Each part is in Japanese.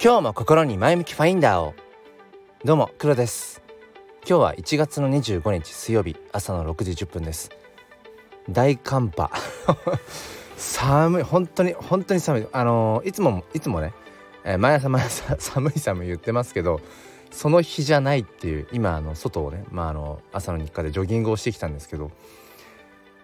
今日も心に前向きファインダーを。どうも黒です。今日は1月の25日水曜日朝の6時10分です。大寒波。寒い本当に本当に寒い。あのー、いつもいつもね、えー、毎朝毎朝 寒い寒い言ってますけどその日じゃないっていう今あの外をね、まあ、あの朝の日課でジョギングをしてきたんですけど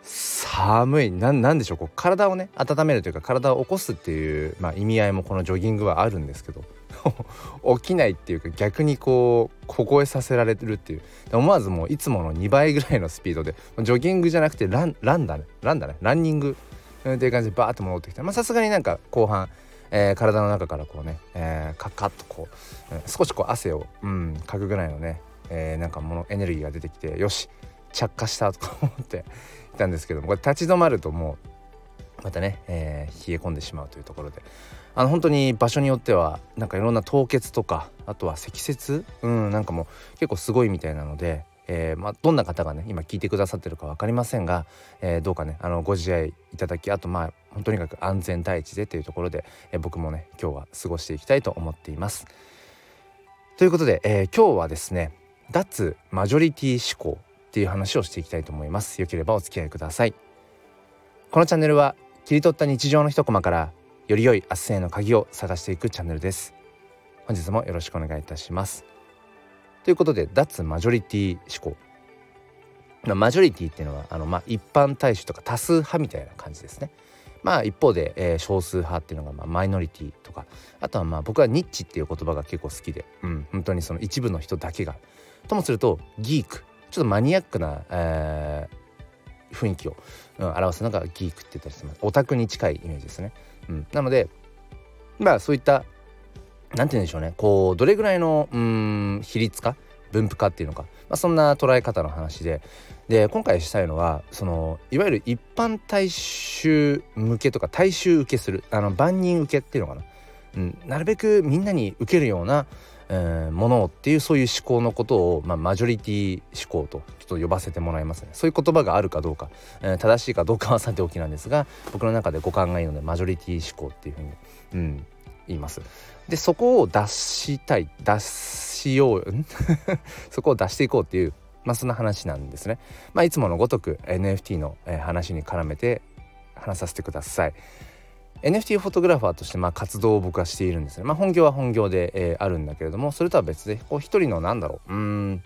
寒い。なんでしょう。こう体をね温めるというか体を起こすっていう、まあ、意味合いもこのジョギングはあるんですけど。起きないっていうか逆にこう凍えさせられるっていう。思わずもういつもの2倍ぐらいのスピードでジョギングじゃなくてランランだね。ランだね。ランニングっていう感じでバーッと戻ってきた。さすがになんか後半えー、体の中からこうね、えー、カッカッとこう、少しこう汗を、うん、かくぐらいのね、えー、なんかものエネルギーが出てきてよし着火したとか思ってたんですけどもこれ立ち止まるともうまたね、えー、冷え込んでしまうというところであの本当に場所によってはなんかいろんな凍結とかあとは積雪？うんなんかも結構すごいみたいなので、えー、まあ、どんな方がね今聞いてくださってるか分かりませんが、えー、どうかねあのご自愛いただきあとまあとにかく安全第一でというところで、え僕もね今日は過ごしていきたいと思っています。ということで、え今日はですね脱マジョリティ思考っていう話をしていきたいと思います。よければお付き合いください。このチャンネルは切り取った日常の一コマからより良い明日への鍵を探していくチャンネルです。本日もよろしくお願いいたします。ということで脱マジョリティ思考。マジョリティっていうのはあの、まあ、一般大衆とか多数派みたいな感じですね。まあ一方で、えー、少数派っていうのが、まあ、マイノリティとかあとはまあ僕はニッチっていう言葉が結構好きで、うん、本当にその一部の人だけが。ともするとギーク。ちょっとマニアックな、えー、雰囲気を、うん、表すのがギークって言ったりします。オタクに近いイメージですね、うん、なのでまあそういった何て言うんでしょうね。こうどれぐらいのうん比率か分布化っていうのか、まあ、そんな捉え方の話で。で今回したいのはそのいわゆる一般大衆向けとか大衆受けするあの万人受けっていうのかな、うん、なるべくみんなに受けるようなえー、ものっていうそういう思考のことを、まあ、マジョリティ思考とちょっと呼ばせてもらいますね。そういう言葉があるかどうか、えー、正しいかどうかはさておきなんですが 僕の中で五感がいいのでマジョリティ思考っていうふうに、うん、言います。でそこを出したい出しよう そこを出していこうっていうまあそんな話なんですね。まあいつものごとく NFT の、え、話に絡めて話させてください。NFT フォトグラファーとしてまあ活動を僕はしているんですね。まあ、本業は本業で、えー、あるんだけれどもそれとは別で一人のなんだろううん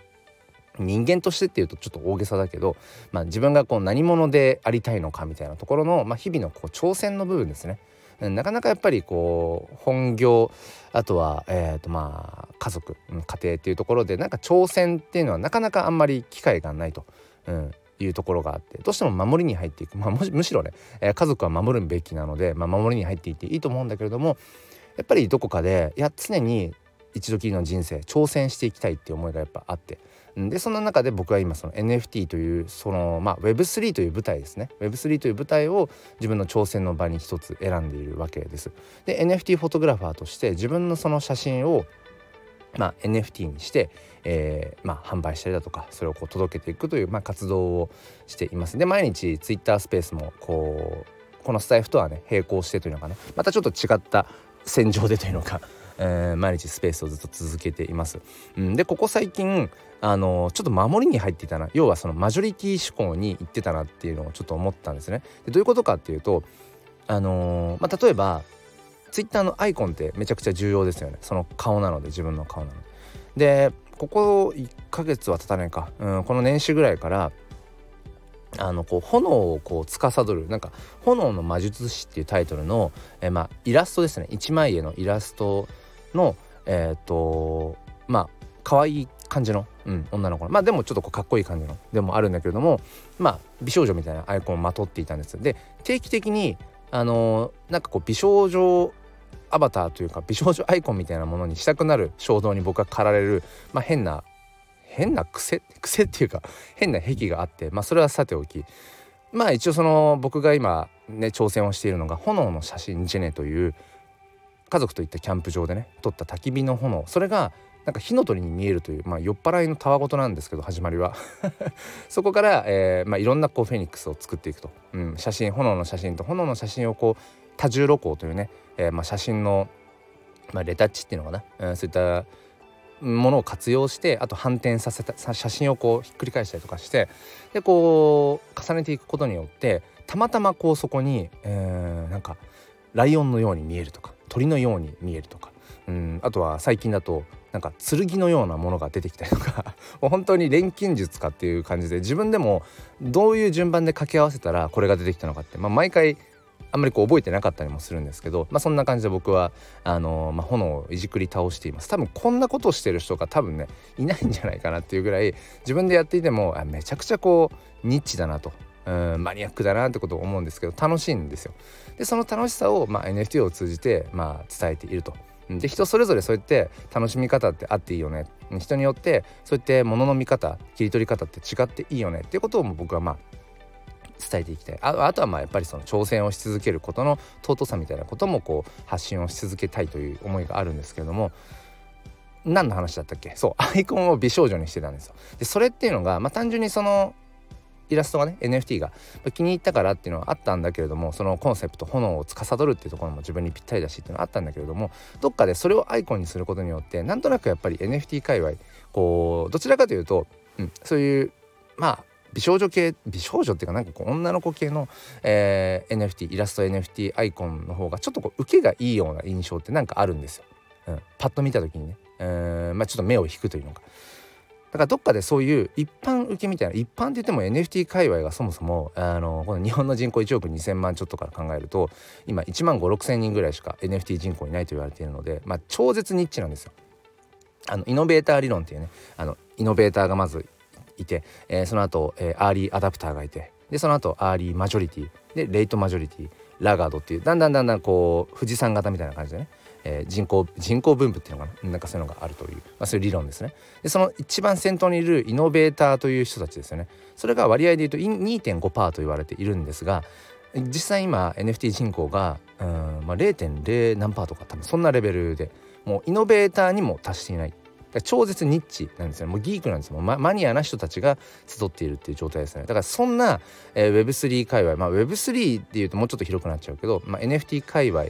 人間としてっていうとちょっと大げさだけど、まあ、自分がこう何者でありたいのかみたいなところの、まあ、日々のこう挑戦の部分ですね。なかなかやっぱりこう本業あとは、えーとまあ、家族家庭っていうところでなんか挑戦っていうのはなかなかあんまり機会がないと、うん、いうところがあってどうしても守りに入っていく、まあ、むしろね、えー、家族は守るべきなので、まあ、守りに入っていっていいと思うんだけれどもやっぱりどこかでいや常に一度きりの人生挑戦していきたいっていう思いがやっぱあってでそんな中で僕は今その NFT というそのまあ Web3 という舞台ですね Web3 という舞台を自分の挑戦の場に一つ選んでいるわけです。で NFT フォトグラファーとして自分のその写真をまあ、NFT にして、えーまあ、販売したりだとかそれをこう届けていくという、まあ、活動をしています。で毎日 Twitter スペースもこうこのスタイフとはね並行してというのかなまたちょっと違った戦場でというのか、えー、毎日スペースをずっと続けています。うん、でここ最近あのちょっと守りに入っていたな要はそのマジョリティ思考に行ってたなっていうのをちょっと思ったんですね。でどういうことかっていうとあのー、まあ、例えばツイッターのアイコンってめちゃくちゃ重要ですよね。その顔なので自分の顔なので。でここ1ヶ月は経たないか、うん、この年始ぐらいからあのこう炎をこう司るなんか「炎の魔術師」っていうタイトルの、えまあ、イラストですね。1枚絵のイラストのえっ、とまあ可愛い感じの、うん、女の子の。まあでもちょっとこうかっこいい感じの。でもあるんだけれどもまあ美少女みたいなアイコンをまとっていたんですで定期的にあのー、なんかこう美少女アバターというか美少女アイコンみたいなものにしたくなる衝動に僕は駆られる、まあ、変な変な癖癖っていうか変な癖があってまあそれはさておき。まあ一応その僕が今ね挑戦をしているのが炎の写真ジェネという家族といったキャンプ場でね撮った焚き火の炎。それがなんか火の鳥に見えるという、まあ、酔っ払いのたわごとなんですけど始まりは。そこから、えーまあ、いろんなこうフェニックスを作っていくと、うん、写真炎の写真と炎の写真をこう多重露光というね、えー、まあ、写真のまあ、レタッチっていうのかな、うん、そういったものを活用してあと反転させた写真をこうひっくり返したりとかしてでこう重ねていくことによってたまたまこうそこに、えー、なんかライオンのように見えるとか鳥のように見えるとかうんあとは最近だとなんか剣のようなものが出てきたりとか 本当に錬金術かっていう感じで自分でもどういう順番で掛け合わせたらこれが出てきたのかって、まあ、毎回あんまりこう覚えてなかったりもするんですけど、まあ、そんな感じで僕はあのー、まあ、炎をいじくり倒しています多分こんなことをしてる人が多分ねいないんじゃないかなっていうぐらい自分でやっていてもあめちゃくちゃこうニッチだなとうんマニアックだなってことを思うんですけど楽しいんですよ。でその楽しさを、まあ、NFT を通じて、まあ、伝えていると。で人それぞれそうやって楽しみ方ってあっていいよね人によってそうやって物の見方切り取り方って違っていいよねっていうことを僕はまあ伝えていきたい。ああとはまあやっぱりその挑戦をし続けることの尊さみたいなこともこう発信をし続けたいという思いがあるんですけれども何の話だったっけ？そう。アイコンを美少女にしてたんですよ。でそれっていうのが、まあ、単純にそのイラストがね NFT が気に入ったからっていうのはあったんだけれどもそのコンセプト炎を司るっていうところも自分にぴったりだしっていうのはあったんだけれどもどっかでそれをアイコンにすることによってなんとなくやっぱり NFT 界隈こうどちらかというと、うん、そういうまあ美少女系美少女っていうかなんかこう女の子系の、えー、NFT イラスト NFT アイコンの方がちょっとこう受けがいいような印象ってなんかあるんですよ。うん、パッと見た時にね、えー、まあ、ちょっと目を引くというのか。だからどっかでそういう一般受けみたいな一般って言っても NFT 界隈がそもそもあのこの日本の人口1億2,000万ちょっとから考えると今1万5 6千人ぐらいしか NFT 人口いないと言われているので、まあ、超絶ニッチなんですよ。あのイノベーター理論っていうねあのイノベーターがまずいて、えー、その後、えー、アーリーアダプターがいてでその後アーリーマジョリティでレイトマジョリティラガードっていうだんだんだんだんこう富士山型みたいな感じでね、えー、人口人口分布っていうのかななんかそういうのがあるという、まあ、そういう理論ですね。でその一番先頭にいるイノベーターという人たちですよね。それが割合で言うと2.5%と言われているんですが実際今 NFT 人口がうん、まあ、0.0何パーとか多分そんなレベルでもうイノベーターにも達していない。超絶ニッチなんですよもうギークなんですもうママニアな人たちが集っているっていう状態ですね。だからそんな、えー、Web3 界隈まあ Web3 っていうともうちょっと広くなっちゃうけど、まあ、NFT 界隈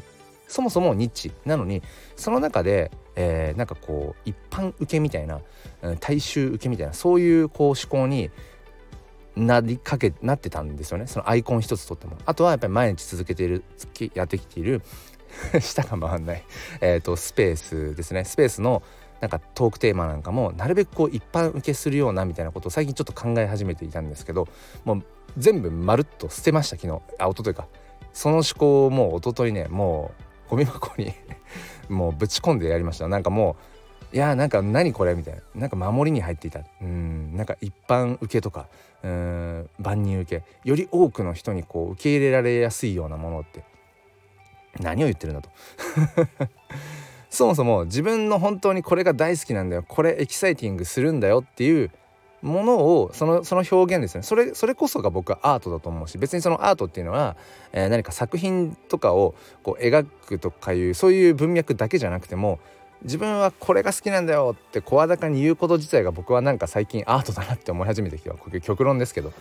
そもそもニッチなのにその中で、えー、なんかこう一般受けみたいな、うん、大衆受けみたいなそういうこう思考になりかけなってたんですよね。そのアイコン一つとっても。あとはやっぱり毎日続けているやってきている 下が回んない、えとスペースですね。スペースのなんかトークテーマなんかもなるべくこう一般受けするようなみたいなことを最近ちょっと考え始めていたんですけどもう全部まるっと捨てました昨日。あ一昨日か。その思考をもう一昨日ねもうゴミ箱に もうぶち込んでやりました。なんかもういやーなんか何これみたいな。なんか守りに入っていた。うん。なんか一般受けとかうん万人受け。より多くの人にこう受け入れられやすいようなものって何を言ってるんだと。そもそも自分の本当にこれが大好きなんだよ。これエキサイティングするんだよっていうものをそのその表現ですね。それそれこそが僕はアートだと思うし別にそのアートっていうのは、えー、何か作品とかをこう描くとかいうそういう文脈だけじゃなくても自分はこれが好きなんだよって声高に言うこと自体が僕はなんか最近アートだなって思い始めてきた。これ極論ですけど、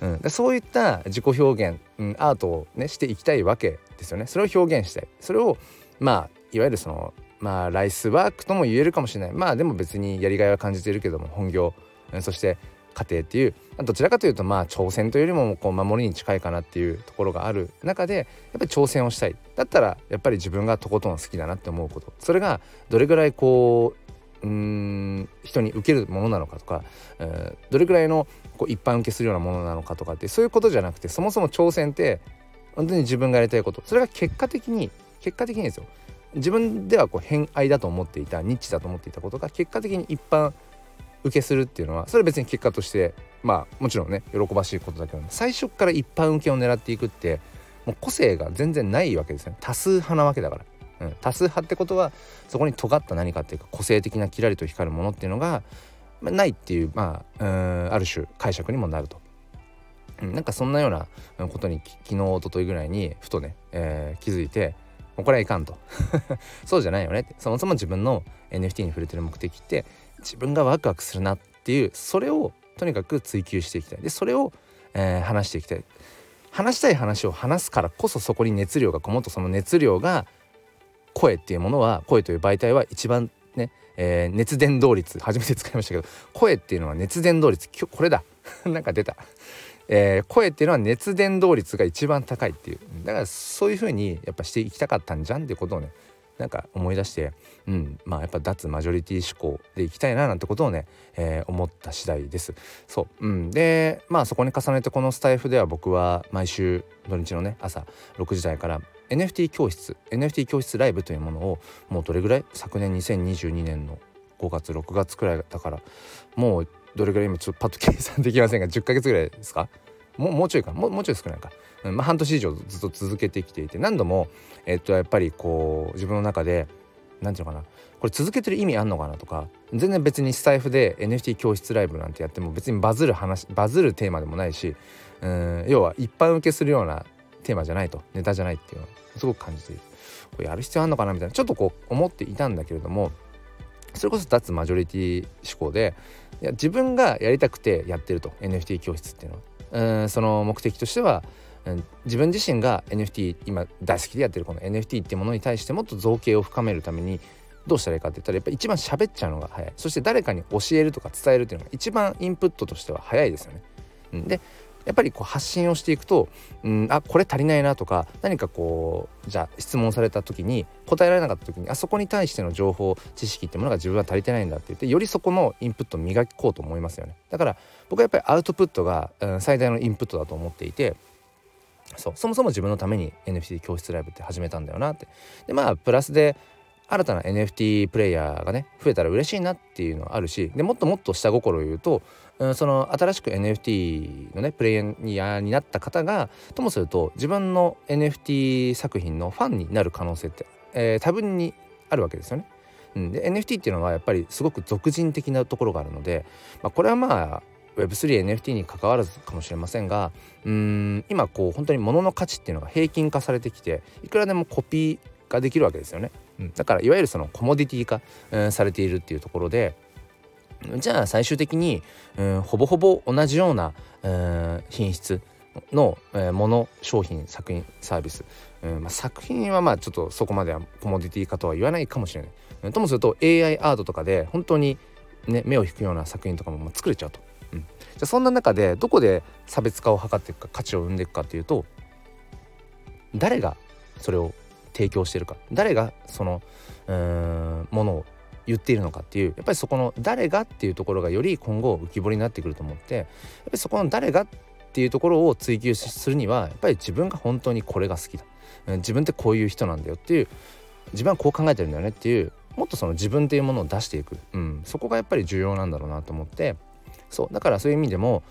うん、でそういった自己表現、うん、アートをねしていきたいわけですよね。それを表現したい。それをまあいわゆるそのまあライスワークとも言えるかもしれない。まあでも別にやりがいは感じているけども本業そして家庭っていうどちらかというとまあ挑戦というよりもこう守りに近いかなっていうところがある中でやっぱり挑戦をしたい。だったらやっぱり自分がとことん好きだなって思うこと。それがどれぐらいこううん人に受けるものなのかとか、えー、どれぐらいのこう一般受けするようなものなのかとかってそういうことじゃなくてそもそも挑戦って本当に自分がやりたいこと。それが結果的に結果的にですよ。自分ではこう偏愛だと思っていたニッチだと思っていたことが結果的に一般受けするっていうのはそれは別に結果としてまあもちろんね喜ばしいことだけど最初から一般受けを狙っていくってもう個性が全然ないわけですよね。多数派なわけだから、うん、多数派ってことはそこに尖った何かっていうか個性的なキラリと光るものっていうのが、まあ、ないっていうまあうんある種解釈にもなると。うん、なんかそんなようなことに昨日一昨日ぐらいにふとね、えー、気づいてもうこれはいかんと。そうじゃないよねって。そもそも自分の NFT に触れてる目的って自分がワクワクするなっていうそれをとにかく追求していきたい。でそれを、えー、話していきたい。話したい話を話すからこそそこに熱量がこもっとその熱量が声っていうものは声という媒体は一番ね、えー、熱伝導率初めて使いましたけど声っていうのは熱伝導率これだ。なんか出た、えー、声っていうのは熱伝導率が一番高いっていう。だからそういう風にやっぱしていきたかったんじゃんってことをねなんか思い出して、うん、まあやっぱ脱マジョリティ思考でいきたいななんてことをね、えー、思った次第です。そう、うん、でまあそこに重ねてこのスタイフでは僕は毎週土日のね朝6時台から NFT 教室 NFT 教室ライブというものをもうどれぐらい？昨年2022年の5月6月くらいだからもうどれぐらい今ちょっとパッと計算できませんが10ヶ月ぐらいですか？もうもうちょいかもうもうちょい少ないか、うんまあ、半年以上ずっと続けてきていて何度も、えっと、やっぱりこう自分の中で何て言うのかな？これ続けてる意味あんのかなとか全然別にスタイフで NFT 教室ライブなんてやっても別にバズる話バズるテーマでもないしうん要は一般受けするようなテーマじゃないと。ネタじゃないっていうのをすごく感じている。これやる必要あんのかなみたいなちょっとこう思っていたんだけれどもそれこそ脱マジョリティ思考でいや自分がやりたくてやってると NFT 教室っていうのは。うんその目的としては、うん、自分自身が NFT 今大好きでやってるこの NFT っていうものに対してもっと造形を深めるためにどうしたらいいかって言ったらやっぱ一番喋っちゃうのが早いそして誰かに教えるとか伝えるっていうのが一番インプットとしては早いですよね。うん、でやっぱりこう発信をしていくと、うん、あこれ足りないなとか何かこうじゃあ質問された時に答えられなかった時にあそこに対しての情報知識ってものが自分は足りてないんだって言ってよりそこのインプットを磨こうと思いますよね。だから僕はやっぱりアウトプットが、うん、最大のインプットだと思っていてそうそもそも自分のために NFT 教室ライブって始めたんだよなって。でまあプラスで新たな NFT プレイヤーがね増えたら嬉しいなっていうのはあるしでもっともっと下心を言うと、ん、その新しく NFT のねプレイヤーになった方がともすると自分の NFT 作品のファンになる可能性って、えー、多分にあるわけですよね。うん、で NFT っていうのはやっぱりすごく俗人的なところがあるので、まあ、これはまあ Web3NFT に関わらずかもしれませんがうん今こう本当に物の価値っていうのが平均化されてきていくらでもコピーができるわけですよね。うん、だからいわゆるそのコモディティ化、うん、されているっていうところでじゃあ最終的に、うん、ほぼほぼ同じような、うん、品質の、えー、もの商品作品サービス、うんまあ、作品はまあちょっとそこまではコモディティ化とは言わないかもしれない、うん、ともすると AI アートとかで本当に、ね、目を引くような作品とかも作れちゃうと、うん、じゃあそんな中でどこで差別化を図っていくか価値を生んでいくかっていうと誰がそれを提供してるか。誰がそのうんものを言っているのかっていうやっぱりそこの誰がっていうところがより今後浮き彫りになってくると思ってやっぱりそこの誰がっていうところを追求するにはやっぱり自分が本当にこれが好きだ。自分ってこういう人なんだよっていう自分はこう考えてるんだよねっていうもっとその自分っていうものを出していく、うん、そこがやっぱり重要なんだろうなと思って。そうだからそういう意味でも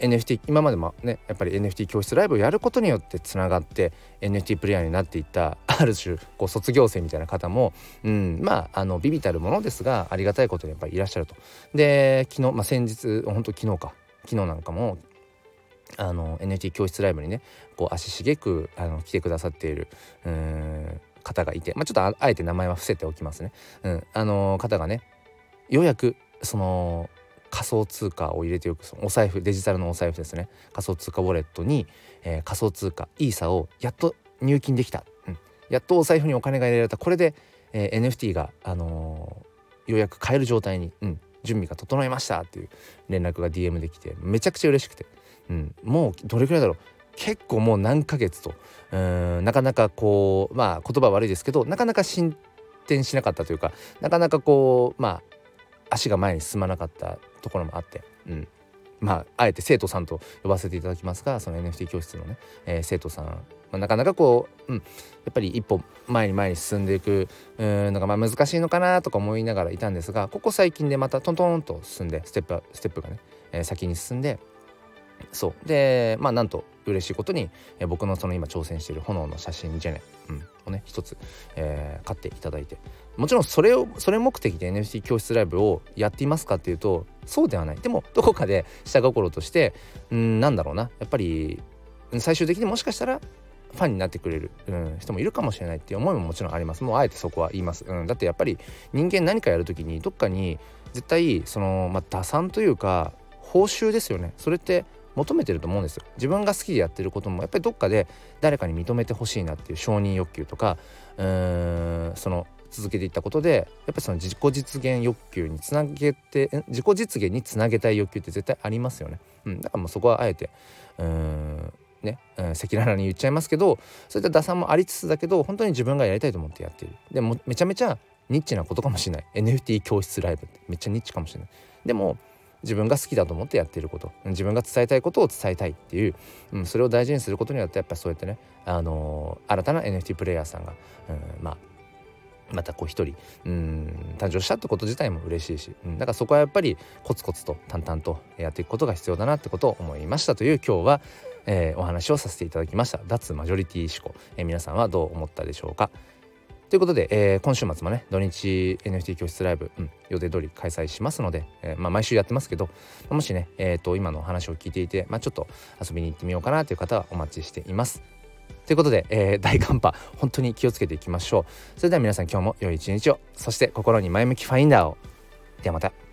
NFT 今までもねやっぱり NFT 教室ライブをやることによってつながって NFT プレイヤーになっていった ある種こう卒業生みたいな方も、うん、まああのビビたるものですがありがたいことにやっぱりいらっしゃると。で昨日、まあ、先日本当昨日か昨日なんかもあの NFT 教室ライブにねこう足しげくあの来てくださっているうん方がいて、まあ、ちょっとあえて名前は伏せておきますね。うん、あの方がねようやくその仮想通貨を入れておくそのお財布デジタルのお財布ですね。仮想通貨ウォレットに、えー、仮想通貨イーサをやっと入金できた、うん、やっとお財布にお金が入れられた。これで、えー、NFT が、あのー、ようやく買える状態に、うん、準備が整いましたっていう連絡が DM できてめちゃくちゃ嬉しくて、うん、もうどれくらいだろう。結構もう何ヶ月と。うん。なかなかこうまあ言葉悪いですけどなかなか進展しなかったというかなかなかこうまあ足が前に進まなかったところもあって、うん、まああえて生徒さんと呼ばせていただきますがその NFT 教室のね、えー、生徒さん、まあ、なかなかこう、うん、やっぱり一歩前に前に進んでいくうんのがまあ難しいのかなとか思いながらいたんですがここ最近でまたトントンと進んでステップステップがね、えー、先に進んでそう。でまあなんと嬉しいことに、えー、僕のその今挑戦している炎の写真ジェネ、うん、をね一つ、えー、買っていただいてもちろんそれをそれ目的で NFT 教室ライブをやっていますかっていうとそうではない。でもどこかで下心としてうんなんだろうな。やっぱり最終的にもしかしたらファンになってくれる、うん、人もいるかもしれないっていう思いももちろんあります。もうあえてそこは言います、うん、だってやっぱり人間何かやる時にどっかに絶対その、まあ、打算というか報酬ですよね。それって求めてると思うんですよ。自分が好きでやってることもやっぱりどっかで誰かに認めてほしいなっていう承認欲求とかうーんその続けていったことでやっぱりその自己実現欲求につなげて自己実現につなげたい欲求って絶対ありますよね。うん、だからもうそこはあえてうんね、赤裸々に言っちゃいますけどそういった打算もありつつだけど本当に自分がやりたいと思ってやっている。でもめちゃめちゃニッチなことかもしれない。NFT 教室ライブってめっちゃニッチかもしれない。でも自分が好きだと思ってやっていること。自分が伝えたいことを伝えたいっていう、うん、それを大事にすることによってやっぱりそうやってね、あのー、新たな NFT プレイヤーさんが、うん、まあまたこう一人うん誕生したってこと自体も嬉しいし、うん、だからそこはやっぱりコツコツと淡々とやっていくことが必要だなってことを思いましたという今日は、えー、お話をさせていただきました。脱マジョリティ思考、えー、皆さんはどう思ったでしょうか？ということで、えー、今週末もね土日 NFT 教室ライブ、うん、予定通り開催しますので、えー、まあ、毎週やってますけどもしね、えーと、今のお話を聞いていて、まあ、ちょっと遊びに行ってみようかなという方はお待ちしています。ということで、えー、大寒波本当に気をつけていきましょう。それでは皆さん今日も良い一日をそして心に前向きファインダーをではまた。